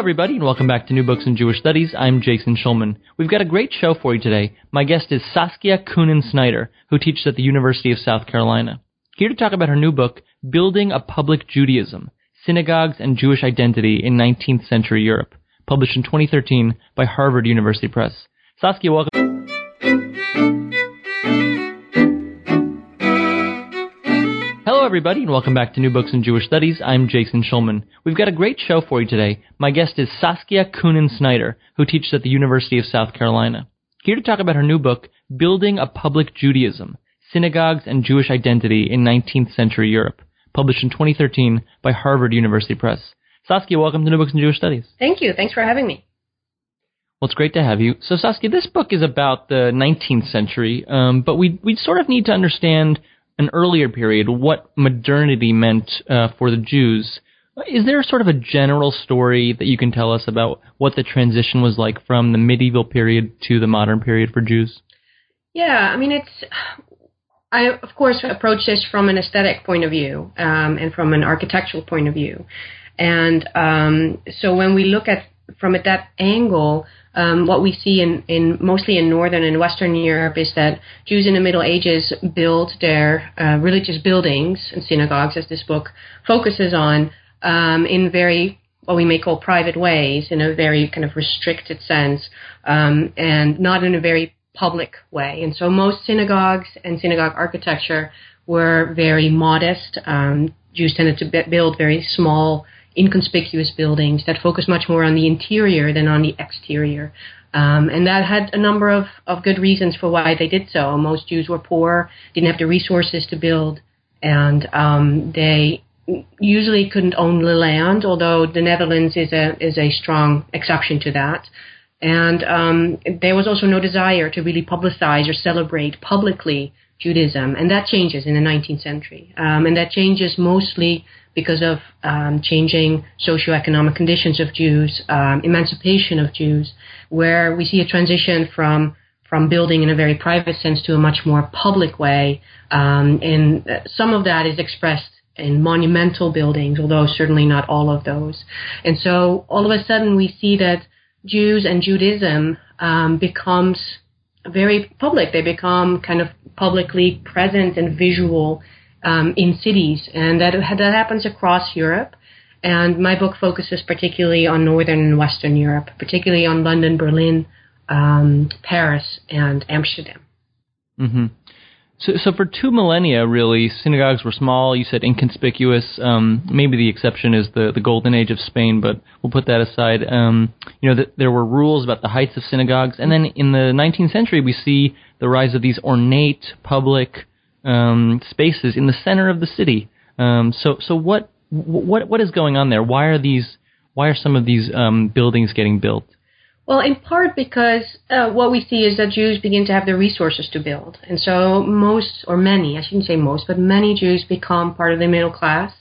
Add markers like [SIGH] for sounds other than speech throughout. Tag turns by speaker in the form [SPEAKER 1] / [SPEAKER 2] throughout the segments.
[SPEAKER 1] Everybody, and welcome back to New Books in Jewish Studies. I'm Jason Schulman. We've got a great show for you today. My guest is Saskia Coenen Snyder, who teaches at the University of South Carolina. Here to talk about her new book, Building a Public Judaism Synagogues and Jewish Identity in 19th Century Europe, published in 2013 by Harvard University Press. Saskia, welcome. Hello, everybody, and welcome back to New Books in Jewish Studies. I'm Jason Schulman. We've got a great show for you today. My guest is Saskia Coenen Snyder, who teaches at the University of South Carolina. Here to talk about her new book, Building a Public Judaism Synagogues and Jewish Identity in 19th Century Europe, published in 2013 by Harvard University Press. Saskia, welcome to New Books in Jewish Studies.
[SPEAKER 2] Thank you. Thanks for having me.
[SPEAKER 1] Well, it's great to have you. So, Saskia, this book is about the 19th century, um, but we we sort of need to understand an earlier period, what modernity meant uh, for the Jews. Is there sort of a general story that you can tell us about what the transition was like from the medieval period to the modern period for Jews?
[SPEAKER 2] Yeah, I mean, it's. I, of course, approach this from an aesthetic point of view um, and from an architectural point of view. And um, so when we look at from at that angle, um, what we see in, in mostly in northern and western Europe is that Jews in the Middle Ages built their uh, religious buildings and synagogues, as this book focuses on, um, in very what we may call private ways, in a very kind of restricted sense, um, and not in a very public way. And so most synagogues and synagogue architecture were very modest. Um, Jews tended to build very small inconspicuous buildings that focus much more on the interior than on the exterior. Um, and that had a number of, of good reasons for why they did so. Most Jews were poor, didn't have the resources to build, and um, they usually couldn't own the land, although the Netherlands is a, is a strong exception to that. And um, there was also no desire to really publicize or celebrate publicly Judaism, and that changes in the 19th century. Um, and that changes mostly because of um, changing socioeconomic conditions of Jews, um, emancipation of Jews, where we see a transition from from building in a very private sense to a much more public way. Um, and some of that is expressed in monumental buildings, although certainly not all of those. And so all of a sudden we see that Jews and Judaism um, becomes very public. They become kind of publicly present and visual um, in cities, and that that happens across Europe. And my book focuses particularly on northern and western Europe, particularly on London, Berlin, um, Paris, and Amsterdam.
[SPEAKER 1] Mm-hmm. So, so for two millennia, really, synagogues were small. You said inconspicuous. Um, maybe the exception is the the golden age of Spain, but we'll put that aside. Um, you know, the, there were rules about the heights of synagogues, and then in the 19th century, we see the rise of these ornate public um, spaces in the center of the city. Um, so, so what what what is going on there? Why are these why are some of these um, buildings getting built?
[SPEAKER 2] Well, in part because uh, what we see is that Jews begin to have the resources to build, and so most or many, I shouldn't say most, but many Jews become part of the middle class,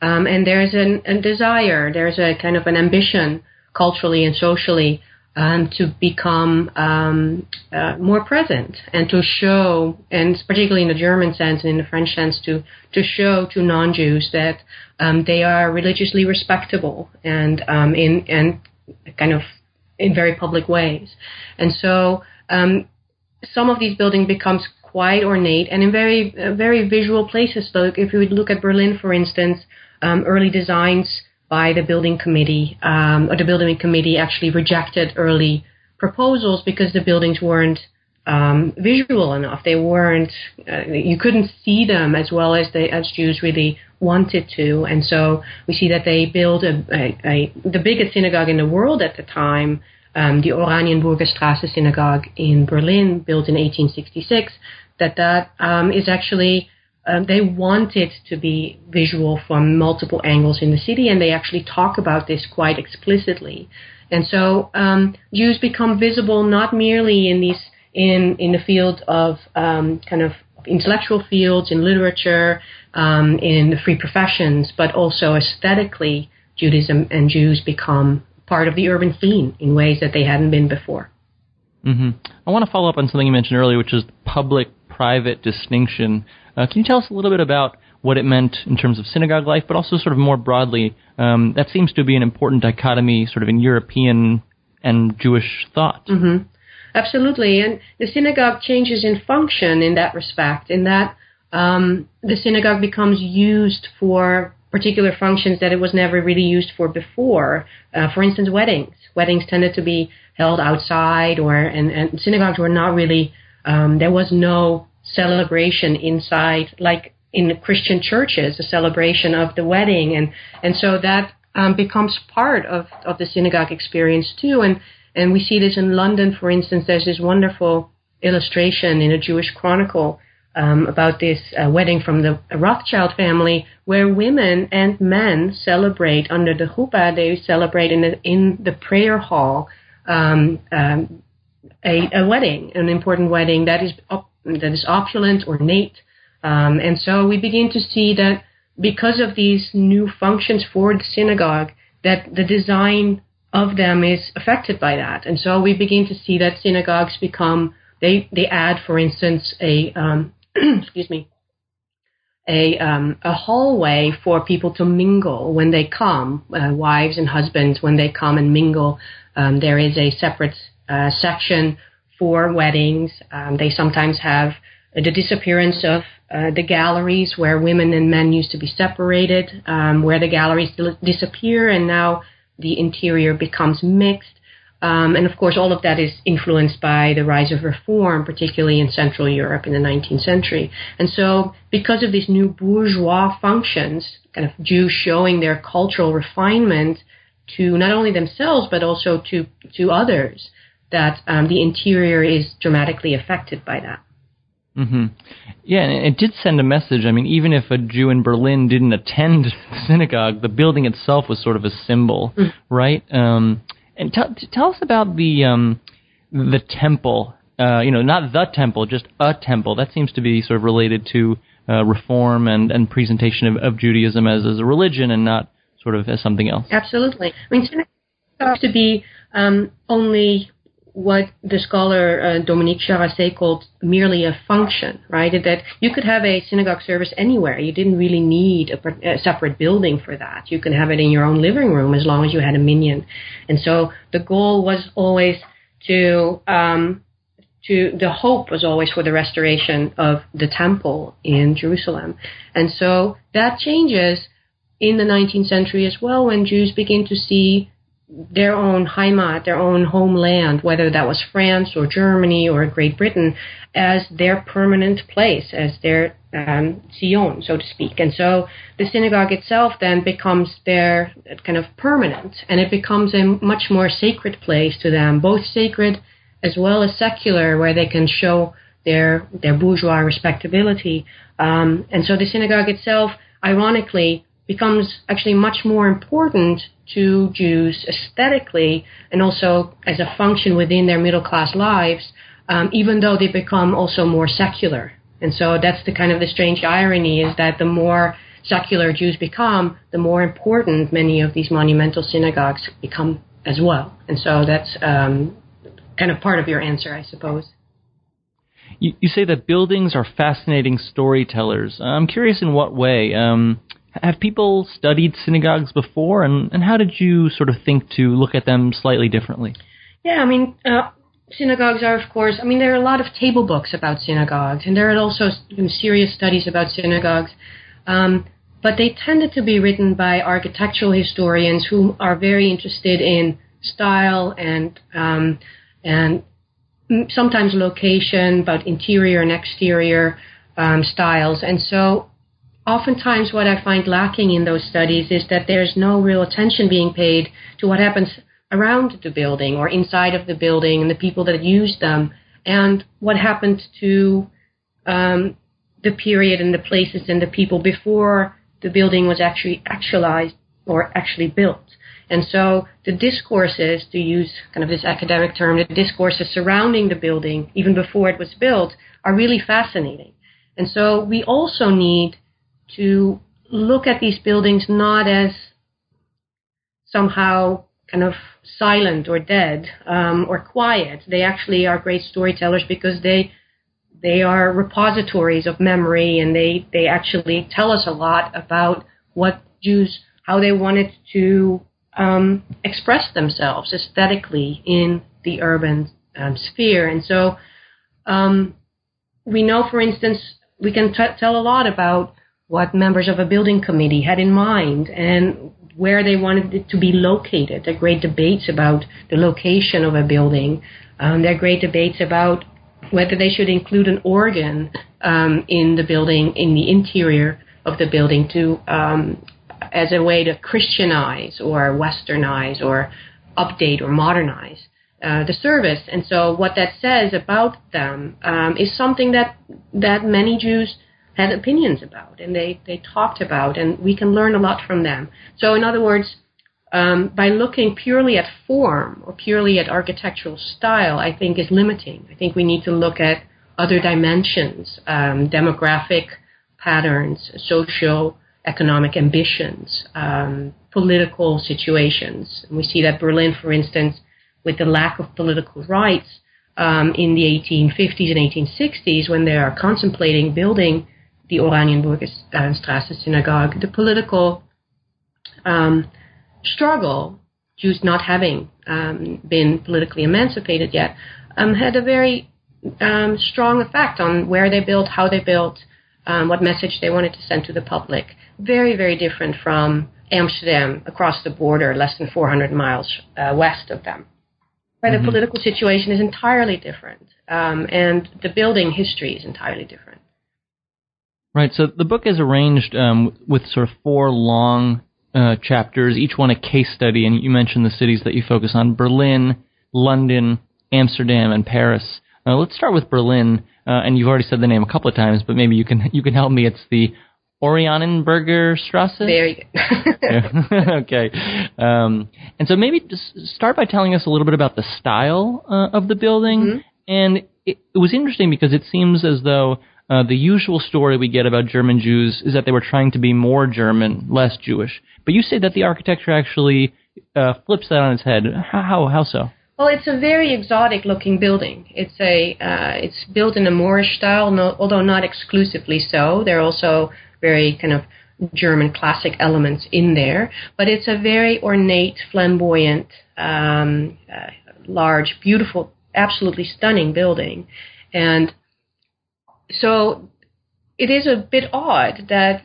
[SPEAKER 2] um, and there's an, a desire, there's a kind of an ambition culturally and socially um, to become um, uh, more present and to show, and particularly in the German sense and in the French sense, to to show to non-Jews that um, they are religiously respectable and um, in and kind of in very public ways. And so um, some of these buildings becomes quite ornate and in very uh, very visual places. So if you would look at Berlin, for instance, um, early designs by the building committee, um, or the building committee actually rejected early proposals because the buildings weren't um, visual enough. They weren't, uh, you couldn't see them as well as the as Jews really wanted to. And so we see that they build a, a, a the biggest synagogue in the world at the time, um, the Oranienburger Straße Synagogue in Berlin, built in 1866. That that um, is actually um, they want it to be visual from multiple angles in the city, and they actually talk about this quite explicitly. And so um, Jews become visible not merely in these in in the field of um, kind of intellectual fields, in literature, um, in the free professions, but also aesthetically, Judaism and Jews become part of the urban scene in ways that they hadn't been before.
[SPEAKER 1] Mm-hmm. I want to follow up on something you mentioned earlier, which is public-private distinction. Uh, can you tell us a little bit about what it meant in terms of synagogue life, but also sort of more broadly? Um, that seems to be an important dichotomy, sort of in European and Jewish thought.
[SPEAKER 2] Mm-hmm. Absolutely, and the synagogue changes in function in that respect. In that um, the synagogue becomes used for particular functions that it was never really used for before. Uh, for instance, weddings. Weddings tended to be held outside, or and, and synagogues were not really. Um, there was no celebration inside, like in Christian churches, a celebration of the wedding, and and so that um, becomes part of of the synagogue experience too. And and we see this in London, for instance. There's this wonderful illustration in a Jewish chronicle um, about this uh, wedding from the Rothschild family, where women and men celebrate under the chuppah. They celebrate in the in the prayer hall um, um, a, a, wedding, an important wedding that is that is opulent, ornate, um, and so we begin to see that because of these new functions for the synagogue, that the design of them is affected by that, and so we begin to see that synagogues become they they add, for instance, a um, [CLEARS THROAT] excuse me, a um, a hallway for people to mingle when they come, uh, wives and husbands when they come and mingle. Um, there is a separate uh, section for weddings. Um, they sometimes have the disappearance of uh, the galleries where women and men used to be separated, um, where the galleries disappear and now the interior becomes mixed. Um, and of course, all of that is influenced by the rise of reform, particularly in Central Europe in the 19th century. And so, because of these new bourgeois functions, kind of Jews showing their cultural refinement to not only themselves but also to to others, that um, the interior is dramatically affected by that.
[SPEAKER 1] Mm-hmm. Yeah, and it did send a message. I mean, even if a Jew in Berlin didn't attend [LAUGHS] the synagogue, the building itself was sort of a symbol, mm. right? Um, and t- tell us about the um, the temple. Uh, you know, not the temple, just a temple. That seems to be sort of related to uh, reform and, and presentation of, of Judaism as, as a religion and not sort of as something else.
[SPEAKER 2] Absolutely. I mean, synagogue to be um, only what the scholar uh, Dominique Jarrassé called merely a function, right? That you could have a synagogue service anywhere. You didn't really need a, a, separate building for that. You can have it in your own living room as long as you had a minyan. And so the goal was always to, um, to the hope was always for the restoration of the temple in Jerusalem. And so that changes in the 19th century as well when Jews begin to see their own Heimat, their own homeland, whether that was France or Germany or Great Britain, as their permanent place, as their um, Zion, so to speak. And so the synagogue itself then becomes their kind of permanent, and it becomes a much more sacred place to them, both sacred as well as secular, where they can show their their bourgeois respectability. Um, and so the synagogue itself, ironically, becomes actually much more important to Jews aesthetically and also as a function within their middle class lives, um, even though they become also more secular. And so that's the kind of the strange irony is that the more secular Jews become, the more important many of these monumental synagogues become as well. And so that's um, kind of part of your answer, I suppose.
[SPEAKER 1] You, you, say that buildings are fascinating storytellers. I'm curious in what way. Um, have people studied synagogues before, and, and how did you sort of think to look at them slightly differently?
[SPEAKER 2] Yeah, I mean, uh, synagogues are, of course, I mean, there are a lot of table books about synagogues, and there are also serious studies about synagogues. Um, but they tended to be written by architectural historians who are very interested in style and um, and sometimes location, but interior and exterior um, styles. And so oftentimes what I find lacking in those studies is that there's no real attention being paid to what happens around the building or inside of the building and the people that use them and what happens to um, the period and the places and the people before the building was actually actualized or actually built. And so the discourses, to use kind of this academic term, the discourses surrounding the building, even before it was built, are really fascinating. And so we also need to look at these buildings not as somehow kind of silent or dead um, or quiet. They actually are great storytellers because they they are repositories of memory and they, they actually tell us a lot about what Jews how they wanted to um, express themselves aesthetically in the urban um, sphere. And so um, we know, for instance, we can t- tell a lot about what members of a building committee had in mind and where they wanted it to be located. There are great debates about the location of a building. Um, there are great debates about whether they should include an organ um, in the building, in the interior of the building, to um, as a way to Christianize or Westernize or update or modernize uh, the service. And so, what that says about them um, is something that that many Jews had opinions about and they, they talked about, and we can learn a lot from them. So, in other words, um, by looking purely at form or purely at architectural style, I think is limiting. I think we need to look at other dimensions, um, demographic patterns, social economic ambitions, um, political situations. And we see that Berlin, for instance, with the lack of political rights um, in the 1850s and 1860s, when they are contemplating building the Oranienburger Straße synagogue, the political um, struggle, Jews not having um, been politically emancipated yet, um, had a very um, strong effect on where they built, how they built, um, what message they wanted to send to the public. Very, very different from Amsterdam across the border, less than 400 miles uh, west of them. Where mm-hmm. the political situation is entirely different, um, and the building history is entirely different.
[SPEAKER 1] Right. So the book is arranged um, with sort of four long uh, chapters, each one a case study, and you mentioned the cities that you focus on: Berlin, London, Amsterdam, and Paris. Uh, let's start with Berlin, uh, and you've already said the name a couple of times, but maybe you can you can help me. It's the Oranienburger Strasse.
[SPEAKER 2] Very good. [LAUGHS]
[SPEAKER 1] okay, um, and so maybe just start by telling us a little bit about the style uh, of the building, mm-hmm. and it, it was interesting because it seems as though uh, the usual story we get about German Jews is that they were trying to be more German, less Jewish. But you say that the architecture actually uh, flips that on its head. How, how, how so?
[SPEAKER 2] Well, it's a very exotic looking building. It's a uh, it's built in a Moorish style, no, although not exclusively so. There are also very kind of German classic elements in there, but it's a very ornate, flamboyant, um, uh, large, beautiful, absolutely stunning building, and so it is a bit odd that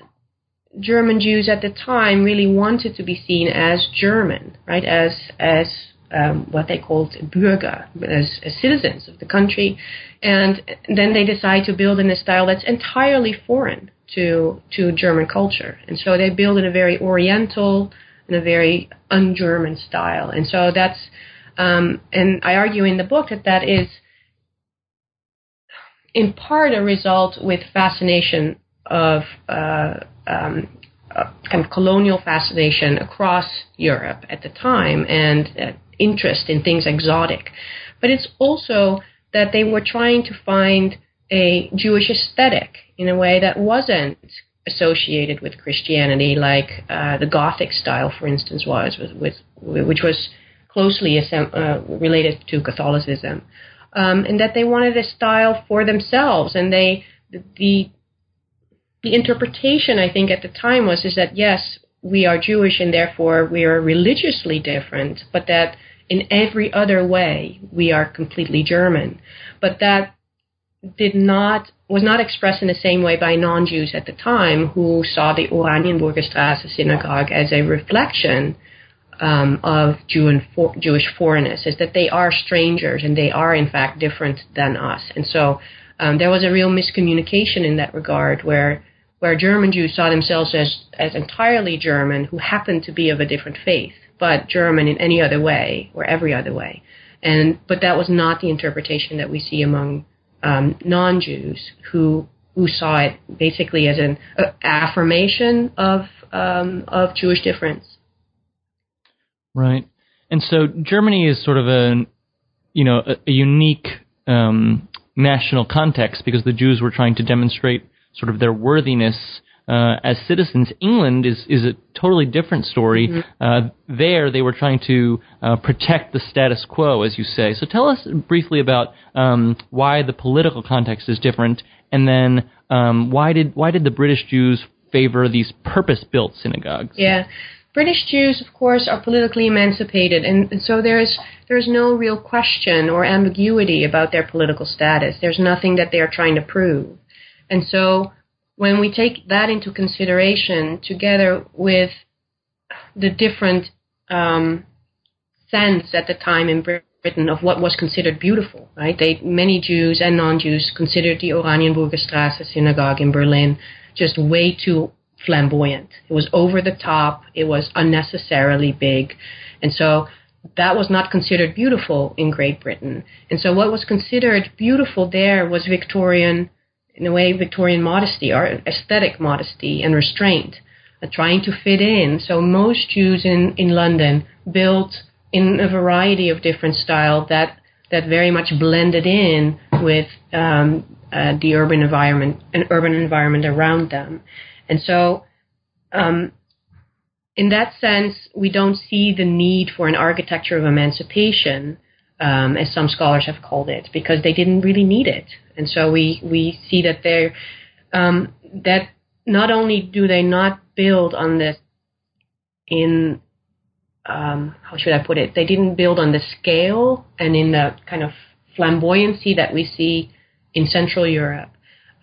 [SPEAKER 2] German Jews at the time really wanted to be seen as German, right? As as um, what they called Bürger, as, as, citizens of the country, and then they decide to build in a style that's entirely foreign to to German culture, and so they build in a very Oriental and a very un-German style, and so that's um, and I argue in the book that that is in part a result with fascination of uh, um, uh, kind of colonial fascination across Europe at the time and uh, interest in things exotic. But it's also that they were trying to find a Jewish aesthetic in a way that wasn't associated with Christianity, like uh, the Gothic style, for instance, was, with, with which was closely uh, related to Catholicism um, and that they wanted a style for themselves. And they the the interpretation I think at the time was is that yes, we are Jewish and therefore we are religiously different, but that in every other way we are completely German. But that did not was not expressed in the same way by non-Jews at the time who saw the Oranienburger Straße synagogue as a reflection um, of Jew for, Jewish foreignness is that they are strangers and they are in fact different than us. And so um, there was a real miscommunication in that regard, where where German Jews saw themselves as as entirely German who happened to be of a different faith, but German in any other way or every other way. And but that was not the interpretation that we see among um, non-Jews who who saw it basically as an uh, affirmation of um, of Jewish difference.
[SPEAKER 1] Right, and so Germany is sort of a you know a, a unique um, national context because the Jews were trying to demonstrate sort of their worthiness uh, as citizens. England is is a totally different story. Mm-hmm. Uh, there, they were trying to uh, protect the status quo, as you say. So, tell us briefly about um, why the political context is different, and then um, why did why did the British Jews favor these purpose-built synagogues?
[SPEAKER 2] Yeah. British Jews, of course, are politically emancipated, and, and so there's there's no real question or ambiguity about their political status. There's nothing that they are trying to prove, and so when we take that into consideration, together with the different um, sense at the time in Britain of what was considered beautiful, right? They many Jews and non-Jews considered the Oranienburgerstrasse synagogue in Berlin just way too flamboyant. It was over the top. It was unnecessarily big. And so that was not considered beautiful in Great Britain. And so what was considered beautiful there was Victorian, in a way, Victorian modesty or aesthetic modesty and restraint, uh, trying to fit in. So most Jews in, in London built in a variety of different styles that that very much blended in with um, uh, the urban environment, an urban environment around them. And so, um, in that sense, we don't see the need for an architecture of emancipation, um, as some scholars have called it, because they didn't really need it. And so we, we see that they um, that not only do they not build on this in um, how should I put it? They didn't build on the scale and in the kind of flamboyancy that we see in Central Europe.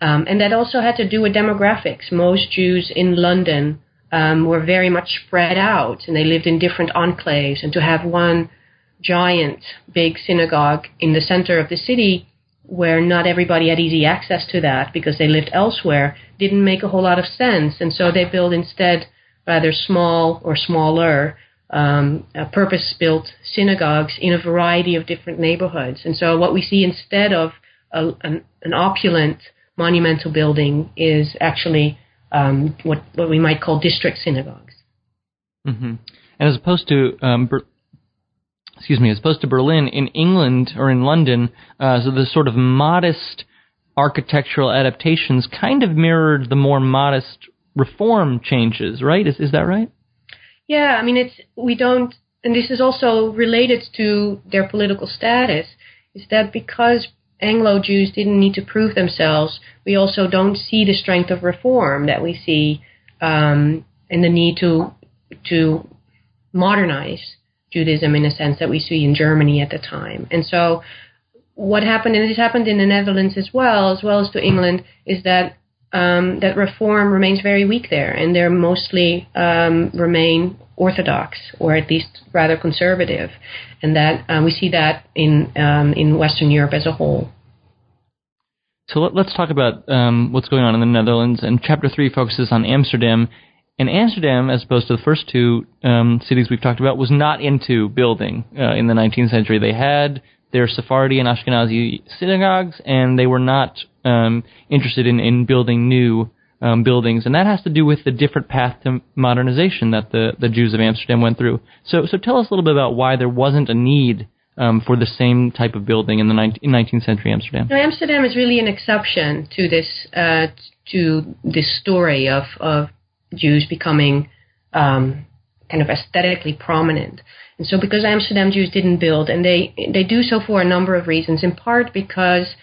[SPEAKER 2] Um, and that also had to do with demographics. Most Jews in London um, were very much spread out, and they lived in different enclaves. And to have one giant, big synagogue in the center of the city, where not everybody had easy access to that because they lived elsewhere, didn't make a whole lot of sense. And so they built instead rather small or smaller, um, uh, purpose-built synagogues in a variety of different neighborhoods. And so what we see instead of a, an, an opulent monumental building is actually um, what what we might call district synagogues.
[SPEAKER 1] Mm-hmm. And as opposed to um, Ber- excuse me, as opposed to Berlin, in England or in London, uh, so the sort of modest architectural adaptations kind of mirrored the more modest reform changes, right? Is is that right?
[SPEAKER 2] Yeah, I mean it's we don't, and this is also related to their political status. Is that because Anglo Jews didn't need to prove themselves, we also don't see the strength of reform that we see um, in the need to to modernize Judaism in a sense that we see in Germany at the time. And so, what happened, and this happened in the Netherlands as well, as well as to England, is that um, that reform remains very weak there, and they mostly um, remain orthodox or at least rather conservative, and that um, we see that in um, in Western Europe as a whole.
[SPEAKER 1] So let, us talk about um, what's going on in the Netherlands. And chapter three focuses on Amsterdam. And Amsterdam, as opposed to the first two cities we've talked about, was not into building uh, in the 19th century. They had their Sephardi and Ashkenazi synagogues, and they were not um, interested in, in building new um, buildings, and that has to do with the different path to modernization that the, the Jews of Amsterdam went through. So, so tell us a little bit about why there wasn't a need um, for the same type of building in the 19, 19th century Amsterdam.
[SPEAKER 2] Amsterdam is really an exception to this uh, to this story of of Jews becoming um, kind of aesthetically prominent. And so, because Amsterdam Jews didn't build, and they they do so for a number of reasons. In part because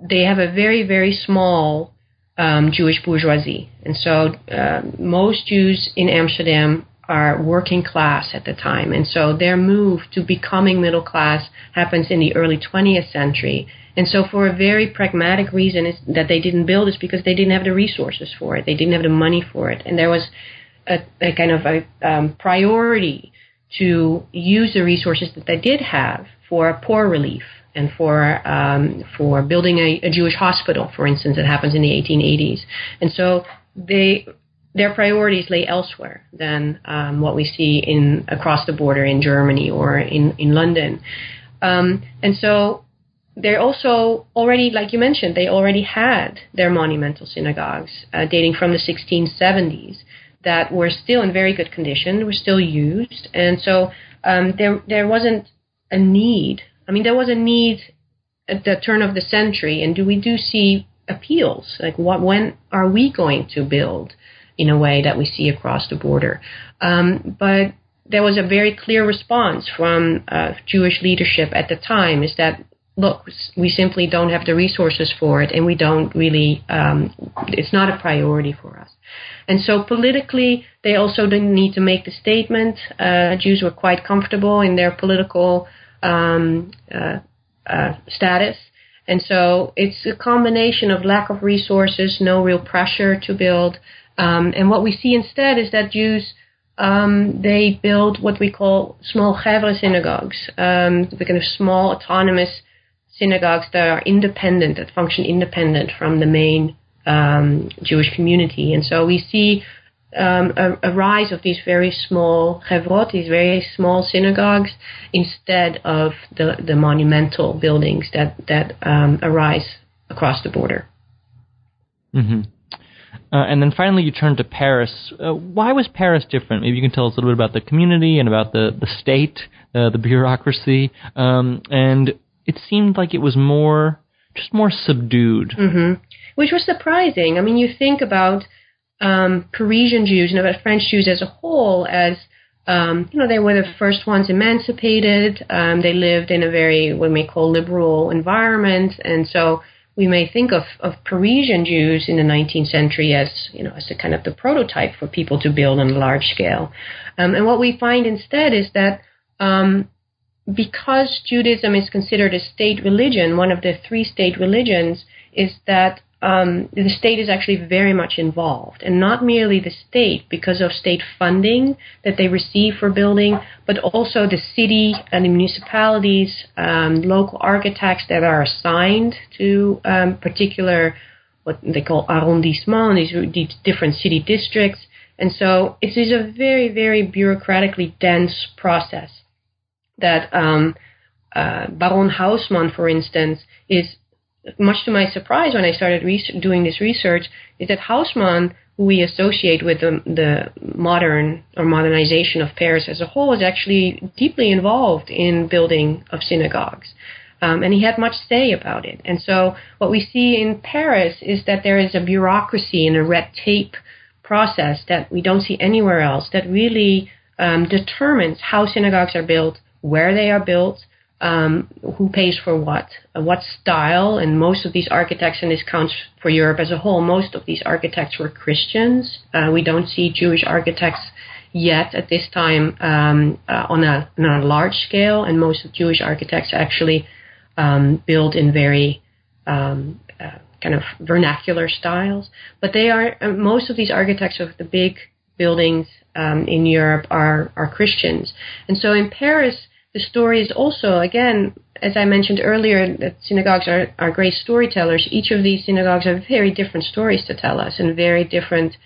[SPEAKER 2] they have a very very small um, Jewish bourgeoisie. And so uh, most Jews in Amsterdam are working class at the time. And so their move to becoming middle class happens in the early 20th century. And so, for a very pragmatic reason, is that they didn't build is because they didn't have the resources for it. They didn't have the money for it. And there was a, a kind of a um, priority to use the resources that they did have for poor relief and for um, for building a, a, Jewish hospital, for instance, that happens in the 1880s. And so they their priorities lay elsewhere than um, what we see in across the border in Germany or in in London. Um, and so they're also already, like you mentioned, they already had their monumental synagogues uh, dating from the 1670s that were still in very good condition, were still used, and so um, there there wasn't a need. I mean, there was a need at the turn of the century, and do we do see appeals like what when are we going to build in a way that we see across the border? Um, but there was a very clear response from uh, Jewish leadership at the time is that look, we simply don't have the resources for it, and we don't really, um, it's not a priority for us. And so politically, they also didn't need to make the statement. Uh, Jews were quite comfortable in their political um, uh, uh, status. And so it's a combination of lack of resources, no real pressure to build. Um, and what we see instead is that Jews um, they build what we call small chevra synagogues, um, the kind of small autonomous synagogues that are independent, that function independent from the main um, Jewish community. And so we see um, a, a, rise of these very small chevrot, these very small synagogues, instead of the, the monumental buildings that, that um, arise across the border.
[SPEAKER 1] Mm-hmm. Uh, and then finally, you turned to Paris. Uh, why was Paris different? Maybe you can tell us a little bit about the community and about the the state, uh, the bureaucracy, um, and it seemed like it was more just more subdued,
[SPEAKER 2] mm-hmm. which was surprising. I mean, you think about um, Parisian Jews and about French Jews as a whole as um, you know, they were the first ones emancipated. Um, they lived in a very what we call liberal environment, and so we may think of, of Parisian Jews in the 19th century as, you know, as a kind of the prototype for people to build on a large scale. Um, and what we find instead is that um, because Judaism is considered a state religion, one of the three state religions, is that um, the state is actually very much involved, and not merely the state because of state funding that they receive for building, but also the city and the municipalities, um, local architects that are assigned to um, particular what they call arrondissements, these, these different city districts. And so it is a very, very bureaucratically dense process that um, uh, Baron Haussmann, for instance, is much to my surprise when I started re- doing this research, is that Haussmann, who we associate with the, the modern or modernization of Paris as a whole, is actually deeply involved in building of synagogues. Um, and he had much say about it. And so what we see in Paris is that there is a bureaucracy and a red tape process that we don't see anywhere else that really um, determines how synagogues are built, where they are built, um, who pays for what, uh, what style, and most of these architects, and this counts for Europe as a whole, most of these architects were Christians. Uh, we don't see Jewish architects yet at this time um, uh, on, a, on a large scale, and most of Jewish architects actually um, build in very um, uh, kind of vernacular styles. But they are uh, most of these architects of the big buildings um, in Europe are are Christians, and so in Paris the story is also, again, as I mentioned earlier, that synagogues are, are great storytellers. Each of these synagogues have very different stories to tell us and very different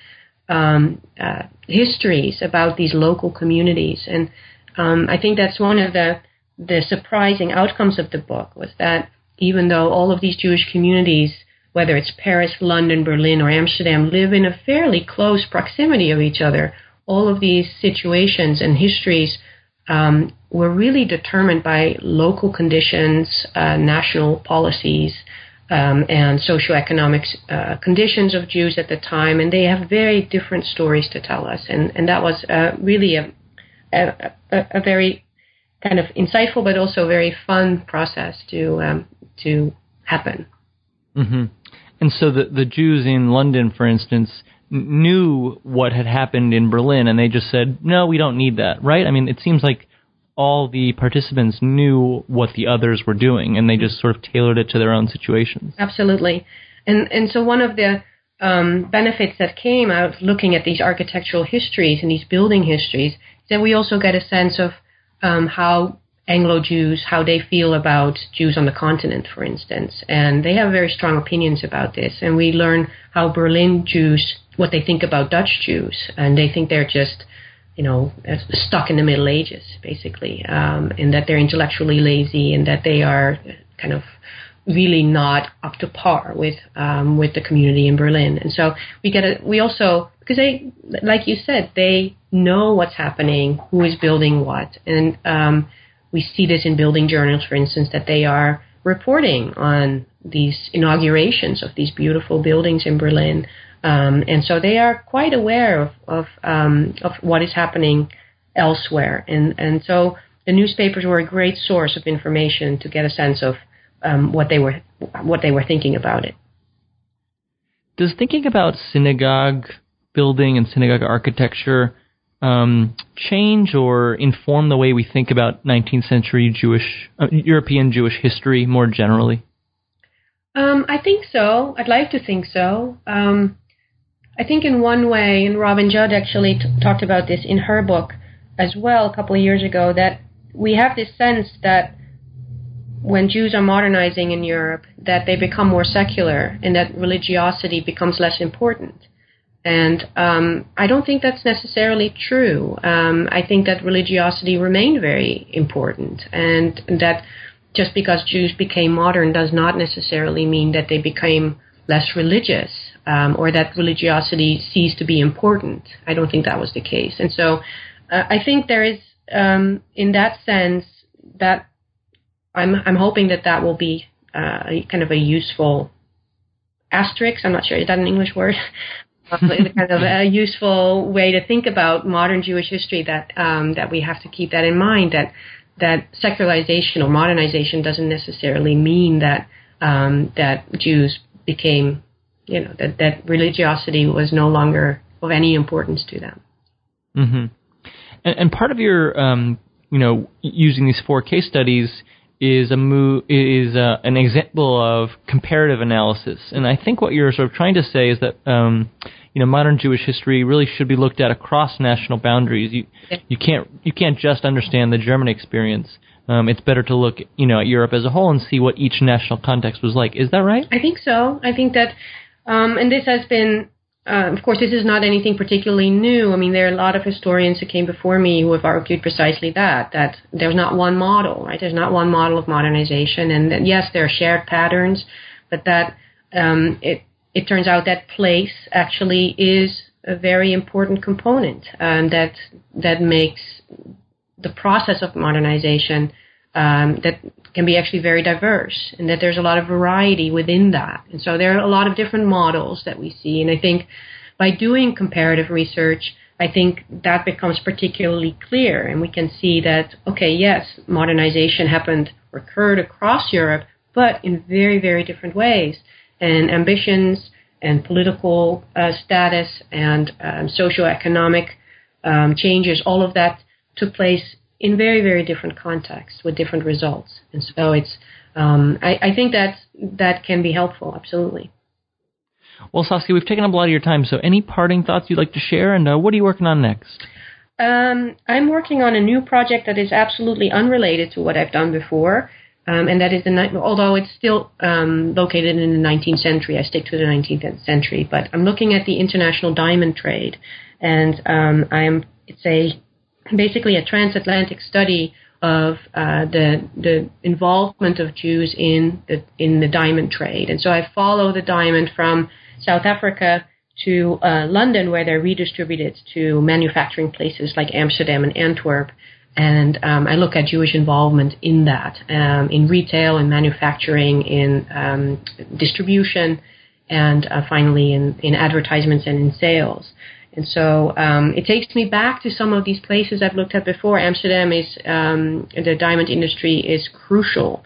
[SPEAKER 2] um, uh, histories about these local communities. And um, I think that's one of the the surprising outcomes of the book was that even though all of these Jewish communities, whether it's Paris, London, Berlin, or Amsterdam, live in a fairly close proximity of each other, all of these situations and histories um, were really determined by local conditions, uh, national policies, um, and socioeconomic uh, conditions of Jews at the time, and they have very different stories to tell us. And, and that was uh, really a, a, a, very kind of insightful but also very fun process to um, to happen.
[SPEAKER 1] Mm-hmm. And so the the Jews in London, for instance, knew what had happened in Berlin, and they just said, "No, we don't need that." Right? I mean, it seems like all the participants knew what the others were doing, and they just sort of tailored it to their own situations.
[SPEAKER 2] Absolutely, and and so one of the um, benefits that came out of looking at these architectural histories and these building histories is that we also get a sense of um, how Anglo Jews, how they feel about Jews on the continent, for instance. And they have very strong opinions about this. And we learn how Berlin Jews, what they think about Dutch Jews. And they think they're just you know, stuck in the Middle Ages, basically, um, and that they're intellectually lazy and that they are kind of really not up to par with um, with the community in Berlin. And so we get a we also because they like you said they know what's happening, who is building what, and um, we see this in building journals, for instance, that they are reporting on these inaugurations of these beautiful buildings in Berlin. Um, and so they are quite aware of of, um, of what is happening elsewhere, and and so the newspapers were a great source of information to get a sense of um, what they were what they were thinking about it.
[SPEAKER 1] Does thinking about synagogue building and synagogue architecture um, change or inform the way we think about 19th century Jewish uh, European Jewish history more generally?
[SPEAKER 2] Um, I think so. I'd like to think so. Um, I think in one way, and Robin Judd actually t- talked about this in her book as well a couple of years ago, that we have this sense that when Jews are modernizing in Europe, that they become more secular and that religiosity becomes less important. And um, I don't think that's necessarily true. Um, I think that religiosity remained very important, and that just because Jews became modern does not necessarily mean that they became less religious um, or that religiosity ceased to be important. I don't think that was the case. And so uh, I think there is, um, in that sense, that I'm I'm hoping that that will be uh, kind of a useful asterisk. I'm not sure is that an English word. Kind of a useful way to think about modern Jewish history. That um, that we have to keep that in mind. That that secularization or modernization doesn't necessarily mean that um, that Jews became, you know, that that religiosity was no longer of any importance to them.
[SPEAKER 1] Mm-hmm. And, and part of your, um, you know, using these four case studies is a mo- is uh, an example of comparative analysis. And I think what you're sort of trying to say is that um, you know modern Jewish history really should be looked at across national boundaries. You you can't you can't just understand the German experience. Um, it's better to look you know at Europe as a whole and see what each national context was like. Is that right?
[SPEAKER 2] I think so. I think that, um, and this has been uh, of course, this is not anything particularly new. I mean, there are a lot of historians who came before me who have argued precisely that, that there's not one model, right? There's not one model of modernization. And that, yes, there are shared patterns, but that um, it, it turns out that place actually is a very important component um, that, that makes the process of modernization um, that can be actually very diverse and that there's a lot of variety within that. And so there are a lot of different models that we see. And I think by doing comparative research, I think that becomes particularly clear. And we can see that, okay, yes, modernization happened, occurred across Europe, but in very, very different ways. And ambitions and political uh, status and um, socioeconomic um, changes, all of that took place in very, very different contexts with different results. And so it's, um, I, I, think that that can be helpful, absolutely.
[SPEAKER 1] Well, Saskia, we've taken up a lot of your time, so any parting thoughts you'd like to share, and uh, what are you working on next?
[SPEAKER 2] Um, I'm working on a new project that is absolutely unrelated to what I've done before. Um, and that is the although it's still um, located in the 19th century, I stick to the 19th century. But I'm looking at the international diamond trade, and um, I am it's a basically a transatlantic study of uh, the the involvement of Jews in the in the diamond trade. And so I follow the diamond from South Africa to uh, London, where they're redistributed to manufacturing places like Amsterdam and Antwerp. And um, I look at Jewish involvement in that, um, in retail, in manufacturing, in um, distribution, and uh, finally in, in advertisements and in sales. And so um, it takes me back to some of these places I've looked at before. Amsterdam is um, the diamond industry is crucial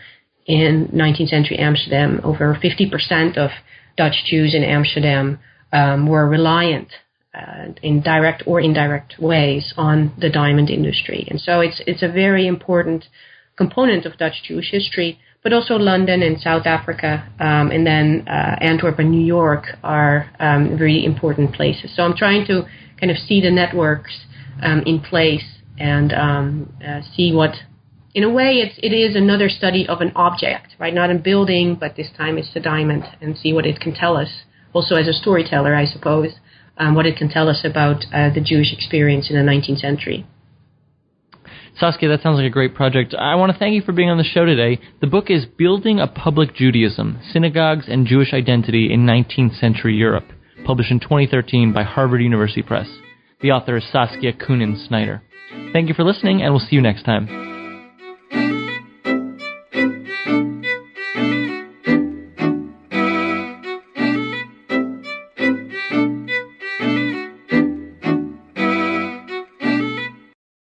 [SPEAKER 2] in 19th century Amsterdam. Over 50% of Dutch Jews in Amsterdam um, were reliant uh, in direct or indirect ways on the diamond industry, and so it's it's a very important component of Dutch Jewish history but also London and South Africa, um, and then uh, Antwerp and New York are um, very important places. So I'm trying to kind of see the networks um, in place and um, uh, see what, in a way, it's it is another study of an object, right? Not a building, but this time it's a diamond, and see what it can tell us. Also, as a storyteller, I suppose, um, what it can tell us about uh, the Jewish experience in the 19th century.
[SPEAKER 1] Saskia, that sounds like a great project. I want to thank you for being on the show today. The book is Building a Public Judaism Synagogues and Jewish Identity in 19th Century Europe, published in 2013 by Harvard University Press. The author is Saskia Coenen Snyder. Thank you for listening, and we'll see you next time.